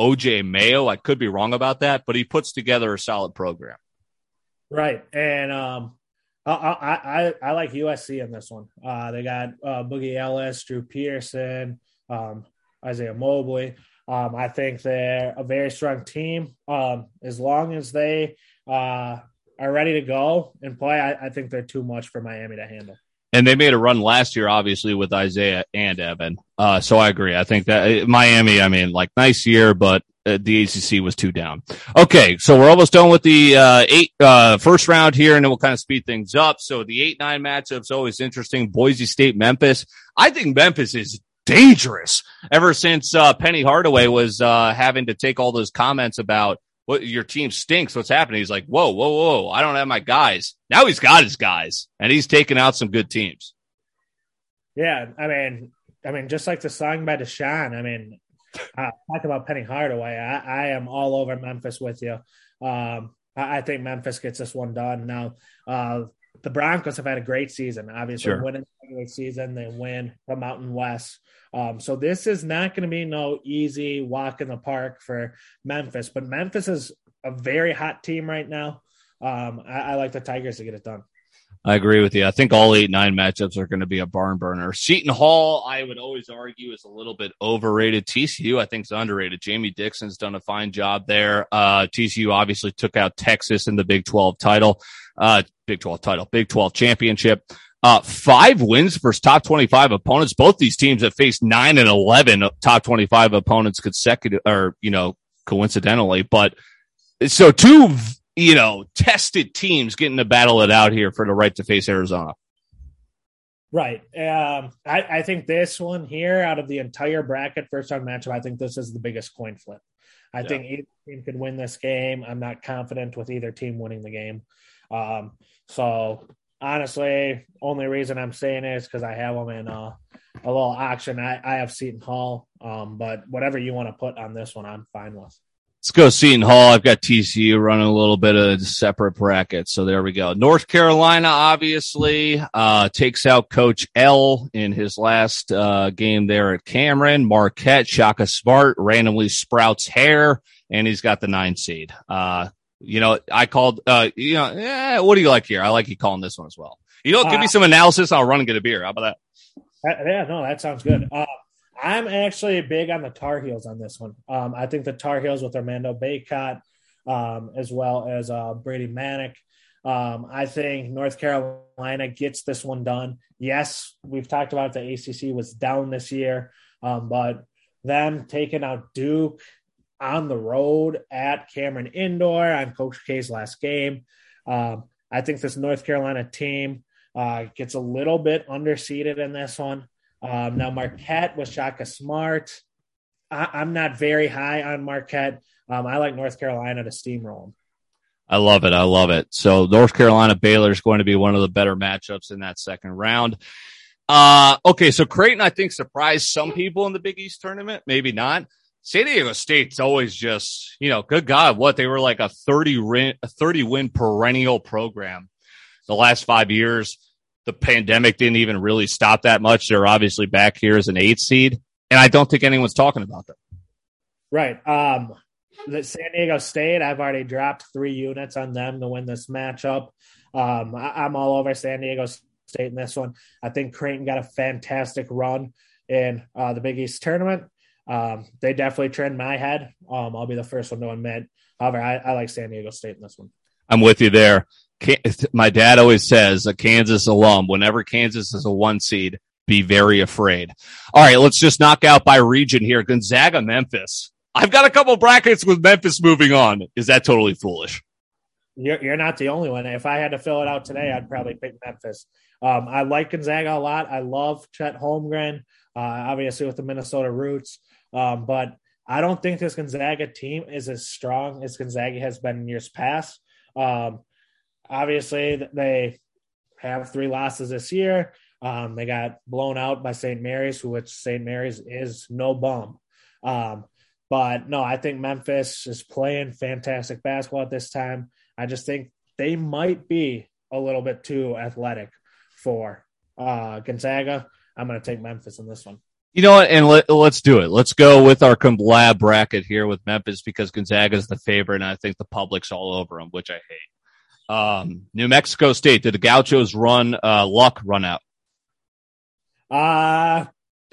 OJ Mayo. I could be wrong about that, but he puts together a solid program. Right. And, um, I, I, I like USC in this one. Uh, they got uh, Boogie Ellis, Drew Pearson, um, Isaiah Mobley. Um, I think they're a very strong team. Um, as long as they uh, are ready to go and play, I, I think they're too much for Miami to handle. And they made a run last year, obviously, with Isaiah and Evan. Uh, so I agree. I think that uh, Miami, I mean, like nice year, but uh, the ACC was too down. Okay, so we're almost done with the uh, eight uh, first round here, and then we'll kind of speed things up. So the eight nine matchup's always interesting. Boise State, Memphis. I think Memphis is dangerous. Ever since uh, Penny Hardaway was uh, having to take all those comments about what your team stinks. What's happening? He's like, whoa, whoa, whoa. I don't have my guys. Now he's got his guys and he's taking out some good teams. Yeah. I mean, I mean, just like the song by Deshaun, I mean, uh, talk about Penny Hardaway. I, I am all over Memphis with you. Um, I, I, think Memphis gets this one done. Now, uh, the Broncos have had a great season. Obviously, sure. winning regular season, they win the Mountain West. Um, so this is not going to be no easy walk in the park for Memphis, but Memphis is a very hot team right now. Um, I, I like the Tigers to get it done. I agree with you. I think all eight, nine matchups are going to be a barn burner. Seton Hall, I would always argue, is a little bit overrated. TCU, I think, is underrated. Jamie Dixon's done a fine job there. Uh, TCU obviously took out Texas in the Big 12 title, uh, Big 12 title, Big 12 championship. Uh, five wins versus top 25 opponents. Both these teams have faced nine and 11 top 25 opponents consecutive or, you know, coincidentally, but so two, you know, tested teams getting to battle it out here for the right to face Arizona. Right. Um, I, I think this one here out of the entire bracket first round matchup, I think this is the biggest coin flip. I yeah. think either team could win this game. I'm not confident with either team winning the game. Um, so honestly, only reason I'm saying it is because I have them in a, a little auction. I, I have Seton Hall, um, but whatever you want to put on this one, I'm fine with. Let's go Seton Hall. I've got TCU running a little bit of separate brackets. So there we go. North Carolina obviously uh, takes out Coach L in his last uh, game there at Cameron. Marquette, Shaka Smart randomly sprouts hair, and he's got the nine seed. Uh, you know, I called, uh, you know, eh, what do you like here? I like you calling this one as well. You know, give me uh, some analysis. I'll run and get a beer. How about that? Yeah, no, that sounds good. Uh, I'm actually big on the Tar Heels on this one. Um, I think the Tar Heels with Armando Bacot, um, as well as uh, Brady Manek. Um, I think North Carolina gets this one done. Yes, we've talked about the ACC was down this year, um, but them taking out Duke on the road at Cameron Indoor on Coach K's last game. Um, I think this North Carolina team uh, gets a little bit underseeded in this one. Um, now, Marquette with Shaka Smart. I, am not very high on Marquette. Um, I like North Carolina to steamroll them. I love it. I love it. So North Carolina Baylor is going to be one of the better matchups in that second round. Uh, okay. So Creighton, I think surprised some people in the Big East tournament. Maybe not. San Diego State's always just, you know, good God, what they were like a 30 win, a 30 win perennial program the last five years. The pandemic didn't even really stop that much. They're obviously back here as an eight seed. And I don't think anyone's talking about them. Right. Um, the San Diego State, I've already dropped three units on them to win this matchup. Um, I, am all over San Diego State in this one. I think Creighton got a fantastic run in uh, the Big East tournament. Um, they definitely trend my head. Um, I'll be the first one to admit. However, I, I, like San Diego State in this one. I'm with you there. My dad always says, a Kansas alum, whenever Kansas is a one seed, be very afraid. All right, let's just knock out by region here. Gonzaga, Memphis. I've got a couple brackets with Memphis moving on. Is that totally foolish? You're, you're not the only one. If I had to fill it out today, I'd probably pick Memphis. Um, I like Gonzaga a lot. I love Chet Holmgren, uh, obviously with the Minnesota roots. Um, but I don't think this Gonzaga team is as strong as Gonzaga has been in years past. Um, obviously, they have three losses this year. Um, they got blown out by St. Mary's, which St. Mary's is no bum. Um, but no, I think Memphis is playing fantastic basketball at this time. I just think they might be a little bit too athletic for uh, Gonzaga. I'm going to take Memphis in this one. You know what? And let, us do it. Let's go with our collab bracket here with Memphis because Gonzaga is the favorite, and I think the public's all over them, which I hate. Um, New Mexico State. Did the Gauchos run uh, luck run out? Uh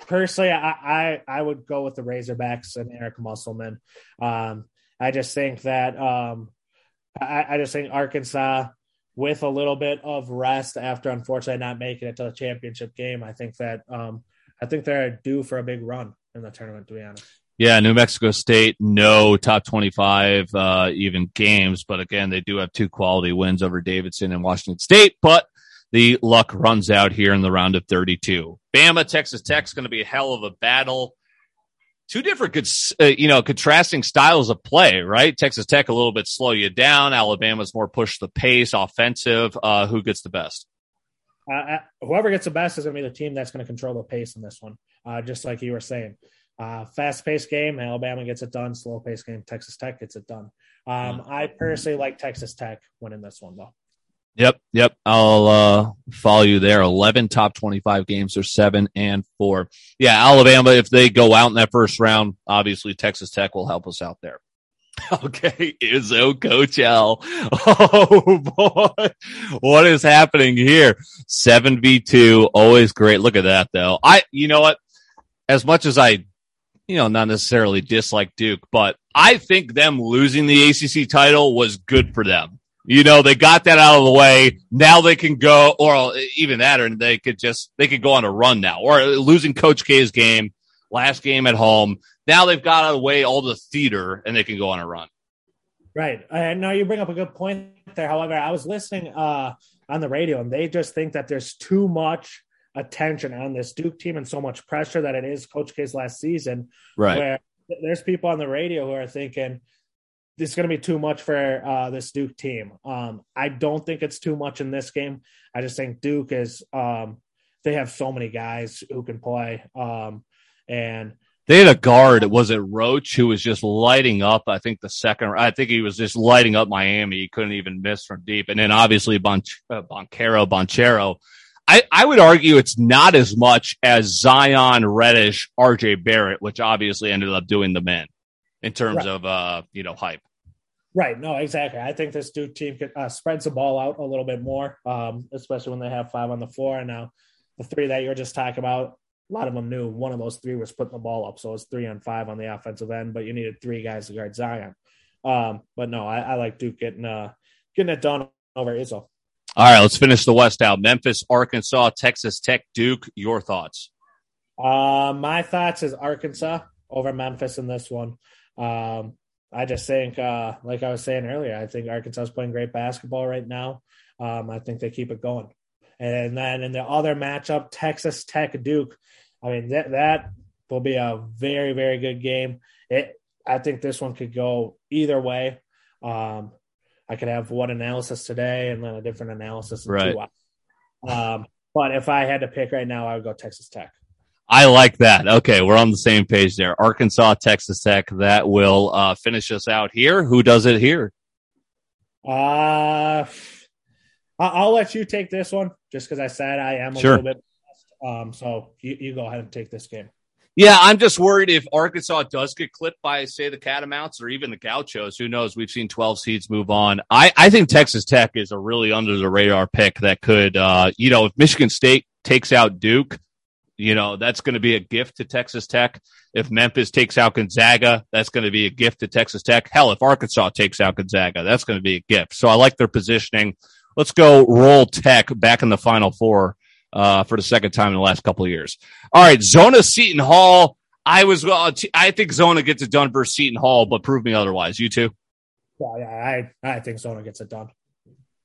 personally, I, I, I would go with the Razorbacks and Eric Musselman. Um, I just think that um, I, I just think Arkansas, with a little bit of rest after unfortunately not making it to the championship game, I think that um, I think they're due for a big run in the tournament. To be honest. Yeah, New Mexico State, no top 25 uh, even games, but again, they do have two quality wins over Davidson and Washington State, but the luck runs out here in the round of 32. Bama, Texas Tech's going to be a hell of a battle. Two different, uh, you know, contrasting styles of play, right? Texas Tech a little bit slow you down. Alabama's more push the pace, offensive. Uh, who gets the best? Uh, uh whoever gets the best is going to be the team that's going to control the pace in this one. Uh, just like you were saying, uh, fast paced game, Alabama gets it done. Slow paced game, Texas Tech gets it done. Um, I personally like Texas Tech winning this one though. Yep, yep. I'll uh, follow you there. Eleven top twenty-five games, are seven and four. Yeah, Alabama. If they go out in that first round, obviously Texas Tech will help us out there. <laughs> Okay, Izzo Coach L. <laughs> Oh boy, what is happening here? Seven v two, always great. Look at that though. I, you know what? As much as I, you know, not necessarily dislike Duke, but I think them losing the ACC title was good for them you know, they got that out of the way. Now they can go, or even that, or they could just, they could go on a run now, or losing Coach K's game, last game at home. Now they've got out of the way all the theater and they can go on a run. Right. And now you bring up a good point there. However, I was listening uh, on the radio and they just think that there's too much attention on this Duke team and so much pressure that it is Coach K's last season. Right. Where there's people on the radio who are thinking, this is going to be too much for uh, this Duke team. Um, I don't think it's too much in this game. I just think Duke is um, they have so many guys who can play, um, and they had a guard. Was it Roach who was just lighting up? I think the second. I think he was just lighting up Miami. He couldn't even miss from deep, and then obviously Bon, uh, Boncaro, Banchero. I, I would argue it's not as much as Zion, Reddish, RJ Barrett, which obviously ended up doing the men in terms right. of uh, you know hype. Right. No, exactly. I think this Duke team could, uh, spreads the ball out a little bit more, um, especially when they have five on the floor. And now the three that you're just talking about, a lot of them knew one of those three was putting the ball up. So it's three on five on the offensive end, but you needed three guys to guard Zion. Um, but no, I, I, like Duke getting uh, getting it done over Izzo. All right, let's finish the West out. Memphis, Arkansas, Texas Tech, Duke. Your thoughts? Uh, my thoughts is Arkansas over Memphis in this one. Um, I just think, uh, like I was saying earlier, I think Arkansas is playing great basketball right now. Um, I think they keep it going. And then in the other matchup, Texas Tech Duke. I mean that that will be a very very good game. It I think this one could go either way. Um, I could have one analysis today and then a different analysis in right. two hours. Um, but if I had to pick right now, I would go Texas Tech. I like that. Okay, we're on the same page there. Arkansas, Texas Tech. That will uh, finish us out here. Who does it here? Uh, I'll let you take this one just because I said I am a sure. little bit. Um, so you, you go ahead and take this game. Yeah, I'm just worried if Arkansas does get clipped by, say, the Catamounts or even the Gauchos. Who knows? We've seen 12 seeds move on. I, I think Texas Tech is a really under the radar pick that could, uh, you know, if Michigan State takes out Duke, you know, that's going to be a gift to Texas Tech. If Memphis takes out Gonzaga, that's going to be a gift to Texas Tech. Hell, if Arkansas takes out Gonzaga, that's going to be a gift. So I like their positioning. Let's go roll Tech back in the Final Four uh, for the second time in the last couple of years. All right, Zona Seton Hall. I was well. I think Zona gets it done versus Seton Hall, but prove me otherwise. You too. Yeah, yeah, I I think Zona gets it done.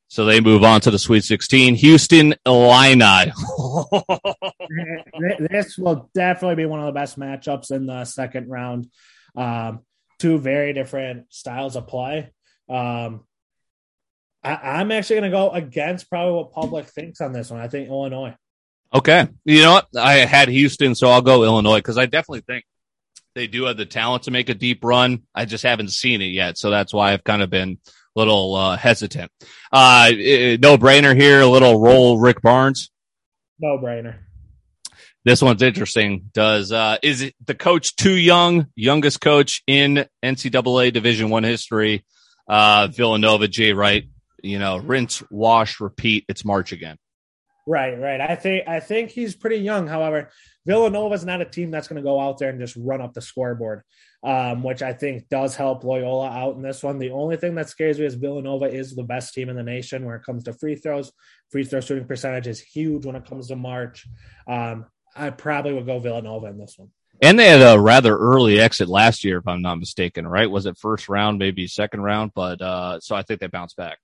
So they move on to the Sweet 16. Houston Illini. <laughs> this will definitely be one of the best matchups in the second round. Um, two very different styles of play. Um, I, am actually going to go against probably what public thinks on this one. I think Illinois. Okay. You know what? I had Houston, so I'll go Illinois because I definitely think they do have the talent to make a deep run. I just haven't seen it yet. So that's why I've kind of been a little uh, hesitant. Uh, no brainer here, a little roll Rick Barnes. No brainer. This one's interesting. Does uh, is it the coach too young? Youngest coach in NCAA Division One history. Uh, Villanova, Jay Wright you know, rinse, wash, repeat. It's March again. Right, right. I think I think he's pretty young. However, Villanova is not a team that's going to go out there and just run up the scoreboard, um, which I think does help Loyola out in this one. The only thing that scares me is Villanova is the best team in the nation when it comes to free throws. Free throw shooting percentage is huge when it comes to March. Um, I probably would go Villanova in this one. And they had a rather early exit last year, if I'm not mistaken, right? Was it first round, maybe second round? But uh, so I think they bounced back.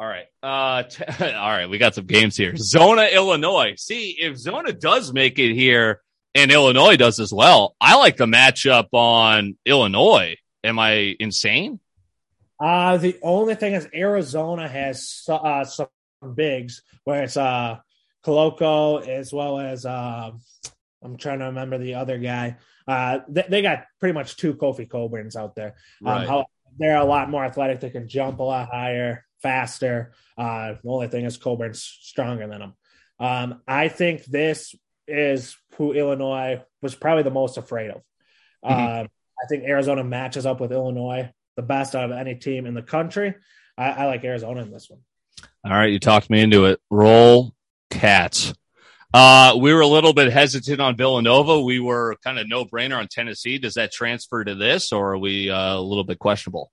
All right. Uh, t- <laughs> all right. We got some games here. Zona, Illinois. See, if Zona does make it here and Illinois does as well, I like the matchup on Illinois. Am I insane? Uh, the only thing is Arizona has uh, some bigs where it's uh, Koloko as well as uh, I'm trying to remember the other guy. Uh, they, they got pretty much two Kofi Cockburns out there. Um, right. how, they're a lot more athletic. They can jump a lot higher faster. Uh, the only thing is Cockburn's stronger than him. Um, I think this is who Illinois was probably the most afraid of. Mm-hmm. Uh, I think Arizona matches up with Illinois the best out of any team in the country. I, I like Arizona in this one. All right, you talked me into it. Roll cats. Uh, we were a little bit hesitant on Villanova. We were kind of no brainer on Tennessee. Does that transfer to this, or are we uh, a little bit questionable?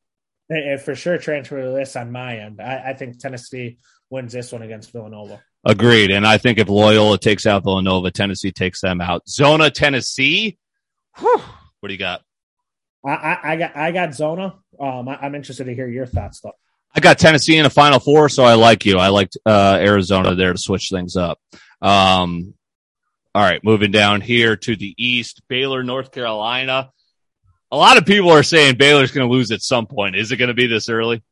It for sure transfer this on my end. I, I, think Tennessee wins this one against Villanova. Agreed. And I think if Loyola takes out Villanova, Tennessee takes them out. Zona, Tennessee. Whew. What do you got? I, I, I got I got Zona. Um, I, am interested to hear your thoughts though. I got Tennessee in a Final Four, so I like you. I liked uh, Arizona there to switch things up. Um, all right, moving down here to the East, Baylor, North Carolina a lot of people are saying Baylor's going to lose at some point. Is it going to be this early?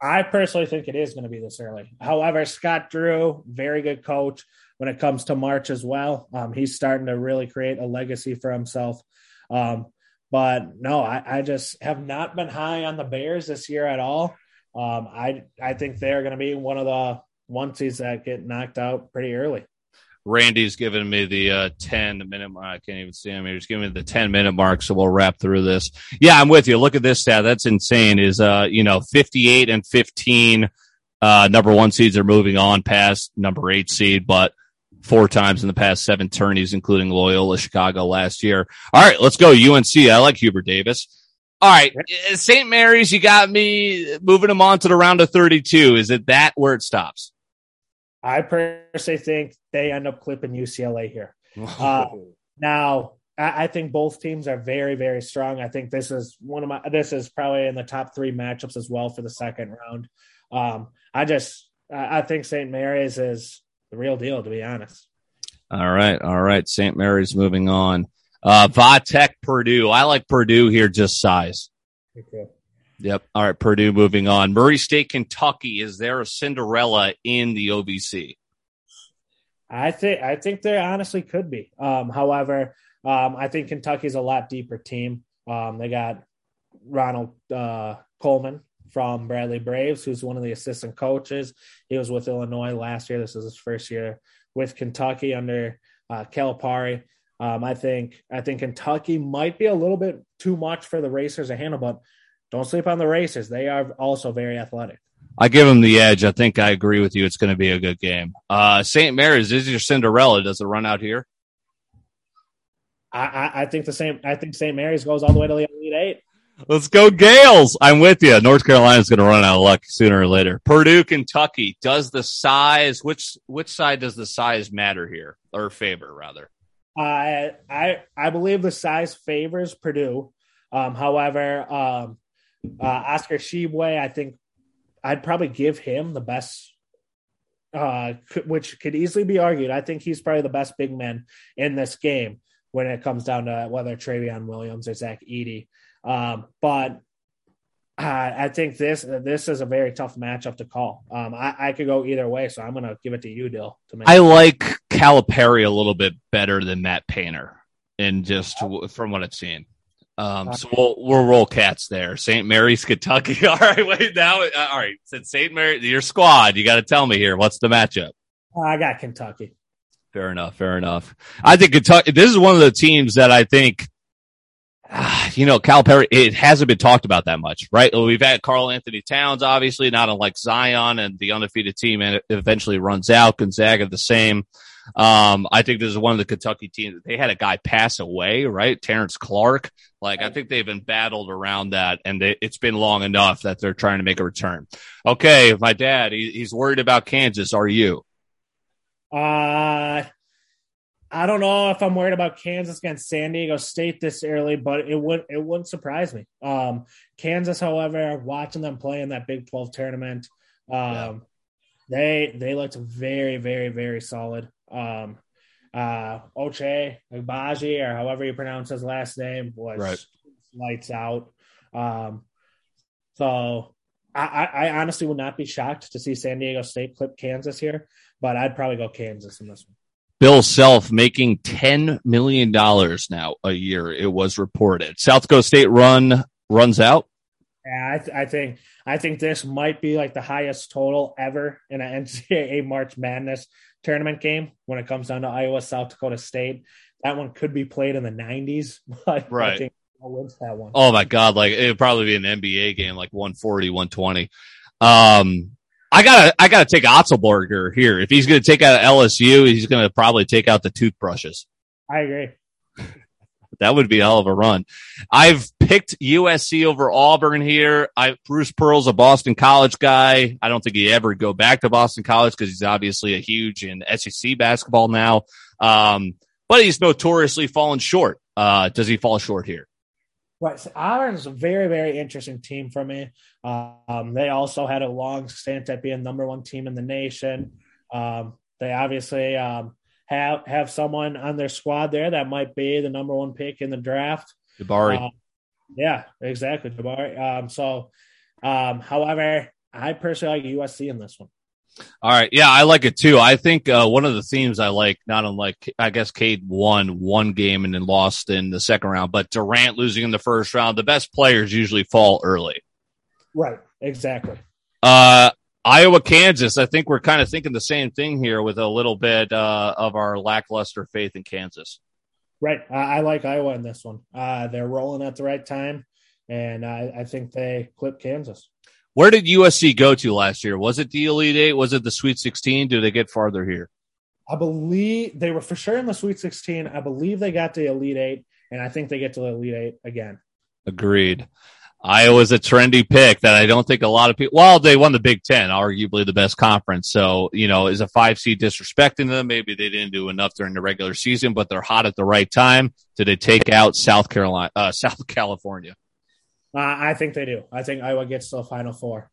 I personally think it is going to be this early. However, Scott Drew, very good coach when it comes to March as well. Um, he's starting to really create a legacy for himself. Um, but no, I, I, just have not been high on the Bears this year at all. Um, I I think they're going to be one of the onesies that get knocked out pretty early. Randy's giving me the uh, 10 minute mark. I can't even see him. He's giving me the 10 minute mark. So we'll wrap through this. Yeah, I'm with you. Look at this stat. That's insane is, uh, you know, 58 and 15, uh, number one seeds are moving on past number eight seed, but four times in the past seven tourneys, including Loyola Chicago last year. All right, let's go UNC. I like Hubert Davis. All right, St. Mary's, you got me moving them on to the round of 32. Is it that where it stops? I personally think they end up clipping UCLA here. <laughs> Uh, now, I, I, think both teams are very, very strong. I think this is one of my. This is probably in the top three matchups as well for the second round. Um, I just, I, I think St. Mary's is the real deal, to be honest. All right, all right. St. Mary's moving on. Uh, Va Tech Purdue. I like Purdue here, just size. Okay. Yep. All right. Purdue moving on. Murray State, Kentucky. Is there a Cinderella in the OVC? I think I think there honestly could be. Um, however, um, I think Kentucky's a lot deeper team. Um, they got Ronald uh, Coleman from Bradley Braves, who's one of the assistant coaches. He was with Illinois last year. This is his first year with Kentucky under uh, Calipari. Um, I think I think Kentucky might be a little bit too much for the racers to handle, but don't sleep on the racers. They are also very athletic. I give them the edge. I think I agree with you. It's going to be a good game. Uh, St. Mary's is your Cinderella. Does it run out here? I, I, I think the same. I think St. Mary's goes all the way to the Elite Eight. Let's go Gaels. I'm with you. North Carolina's going to run out of luck sooner or later. Purdue, Kentucky. Does the size which which side does the size matter here or favor rather? I I I believe the size favors Purdue. Um, however, um, uh, Oscar Tshiebwe, I think I'd probably give him the best, uh, which could easily be argued. I think he's probably the best big man in this game when it comes down to whether Trevion Williams or Zach Edey. Um, but uh, I think this this is a very tough matchup to call. Um, I, I, could go either way, so I'm going to give it to you, Dill. To make I like Calipari a little bit better than Matt Painter, and just from what I've seen. Um, so we'll we'll roll cats there. St. Mary's, Kentucky. <laughs> All right, wait now. Uh, all right, since St. Mary, your squad, you got to tell me here. What's the matchup? I got Kentucky. Fair enough. Fair enough. I think Kentucky. This is one of the teams that I think, uh, you know, Calipari. It hasn't been talked about that much, right? We've had Karl-Anthony Towns, obviously, not unlike Zion, and the undefeated team, and it eventually runs out. Gonzaga the same. Um, I think this is one of the Kentucky teams. They had a guy pass away, right? Terrence Clarke. Like, I think they've been battled around that, and they, it's been long enough that they're trying to make a return. Okay, my dad, he, he's worried about Kansas. Are you? Uh, I don't know if I'm worried about Kansas against San Diego State this early, but it would it wouldn't surprise me. Um, Kansas, however, watching them play in that Big 12 tournament, um, yeah. they they looked very, very, very solid um, uh, Ochai Agbaji, or however you pronounce his last name, was right. lights out. Um, so I, I, honestly would not be shocked to see San Diego State clip Kansas here, but I'd probably go Kansas in this one. Bill Self making $10 million now a year, it was reported. South Dakota State run runs out. Yeah, I, th- I, think I think this might be like the highest total ever in an NCAA March Madness tournament game when it comes down to Iowa South Dakota State. That one could be played in the 90s, <laughs> but right. I think wins that one. Oh my god, like it would probably be an NBA game like 140, 120. Um I gotta I gotta take Otzelberger here. If he's gonna take out LSU, he's gonna probably take out the toothbrushes. I agree. That would be a hell of a run. I've picked USC over Auburn here. I Bruce Pearl's a Boston College guy. I don't think he ever go back to Boston College because he's obviously a huge in SEC basketball now. Um, but he's notoriously fallen short. Uh, does he fall short here? Right. So Auburn is a very, very interesting team for me. Um, they also had a long stint at being number one team in the nation. Um, they obviously um, have have someone on their squad there that might be the number one pick in the draft. Jabari. Uh, yeah, exactly, Jabari. Um, so, um, however, I personally like USC in this one. All right, yeah, I like it too. I think uh, one of the themes I like, not unlike I guess Cade won one game and then lost in the second round, but Durant losing in the first round. The best players usually fall early. Right. Exactly. Uh, Iowa, Kansas. I think we're kind of thinking the same thing here with a little bit uh, of our lackluster faith in Kansas. Right. I, I like Iowa in this one. Uh, they're rolling at the right time, and I, I think they clip Kansas. Where did USC go to last year? Was it the Elite Eight? Was it the Sweet 16? Do they get farther here? I believe they were for sure in the Sweet 16. I believe they got to the Elite Eight, and I think they get to the Elite Eight again. Agreed. Iowa's a trendy pick that I don't think a lot of people. Well, they won the Big Ten, arguably the best conference. So you know, is a five seed disrespecting them? Maybe they didn't do enough during the regular season, but they're hot at the right time. Did they take out South Carolina, uh, <laughs> South California? Uh, I think they do. I think Iowa gets to the Final Four.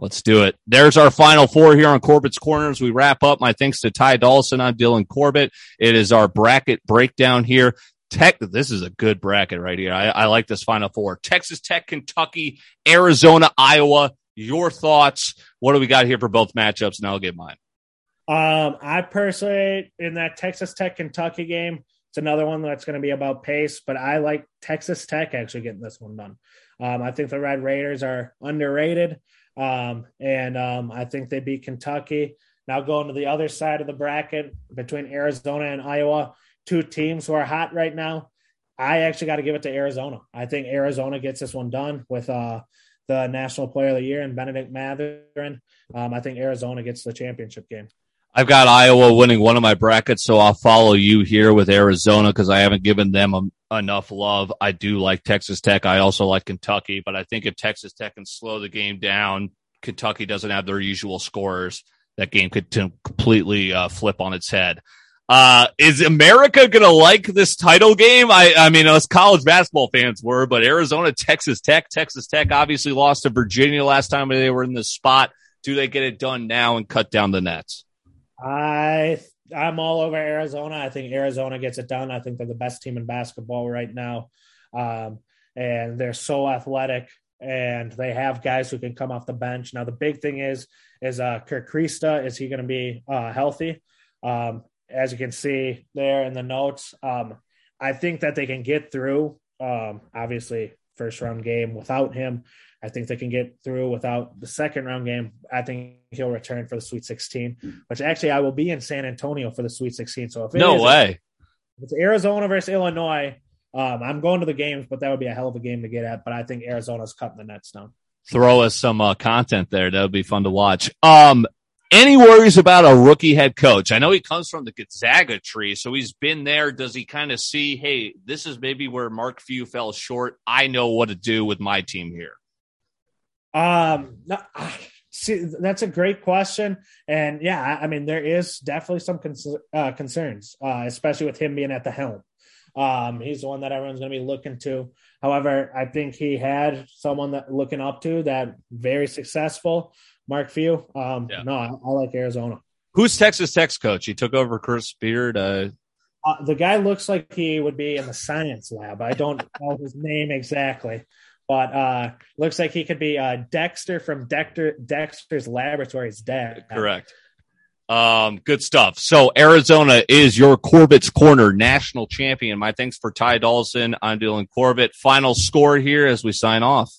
Let's do it. There's our final four here on Corbett's Corners. We wrap up. My thanks to Ty Dawson. I'm Dylan Corbett. It is our bracket breakdown here. Tech, this is a good bracket right here. I, I like this final four. Texas Tech, Kentucky, Arizona, Iowa. Your thoughts? What do we got here for both matchups? And I'll get mine. Um, I personally, in that Texas Tech Kentucky game, it's another one that's going to be about pace, but I like Texas Tech actually getting this one done. Um, I think the Red Raiders are underrated, um, and um, I think they beat Kentucky. Now going to the other side of the bracket between Arizona and Iowa, two teams who are hot right now. I actually got to give it to Arizona. I think Arizona gets this one done with uh, the National Player of the Year and Bennedict Mathurin. Um, I think Arizona gets the championship game. I've got Iowa winning one of my brackets, so I'll follow you here with Arizona because I haven't given them a, enough love. I do like Texas Tech. I also like Kentucky, but I think if Texas Tech can slow the game down, Kentucky doesn't have their usual scorers. That game could t- completely uh, flip on its head. Uh, is America gonna like this title game? I, I mean, us college basketball fans were, but Arizona, Texas Tech, Texas Tech obviously lost to Virginia last time they were in this spot. Do they get it done now and cut down the nets? I I'm all over Arizona. I think Arizona gets it done. I think they're the best team in basketball right now, um, and they're so athletic. And they have guys who can come off the bench. Now the big thing is is uh, Kerr Kriisa. Is he going to be uh, healthy? Um, as you can see there in the notes, um, I think that they can get through. Um, obviously, first round game without him. I think they can get through without the second round game. I think he'll return for the Sweet 16, which actually I will be in San Antonio for the Sweet 16. So if no is, way, if it's Arizona versus Illinois, um, I'm going to the games, but that would be a hell of a game to get at. But I think Arizona's cutting the nets down. Throw us some uh, content there. That would be fun to watch. Um, any worries about a rookie head coach? I know he comes from the Gonzaga tree, so he's been there. Does he kind of see, hey, this is maybe where Mark Few fell short? I know what to do with my team here. Um, see, that's a great question, and yeah, I mean there is definitely some uh, concerns, uh, especially with him being at the helm. Um, he's the one that everyone's going to be looking to. However, I think he had someone that looking up to that very successful, Mark Few. Um, yeah. no, I, I, like Arizona. Who's Texas Tech's coach? He took over Chris Beard. Uh... Uh, the guy looks like he would be in the science lab. I don't <laughs> know his name exactly, but uh, looks like he could be uh, Dexter from Dexter Dexter's Laboratories dad. Correct. Um, good stuff. So Arizona is your Corbett's Corner national champion. My thanks for Ty Dawson. I'm Dylan Corbett. Final score here as we sign off.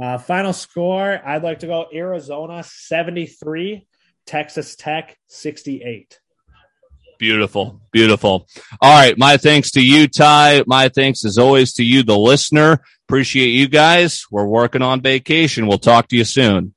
Uh, final score. I'd like to go Arizona 73, Texas Tech 68. Beautiful. Beautiful. All right. My thanks to you, Ty. My thanks as always to you, the listener. Appreciate you guys. We're working on vacation. We'll talk to you soon.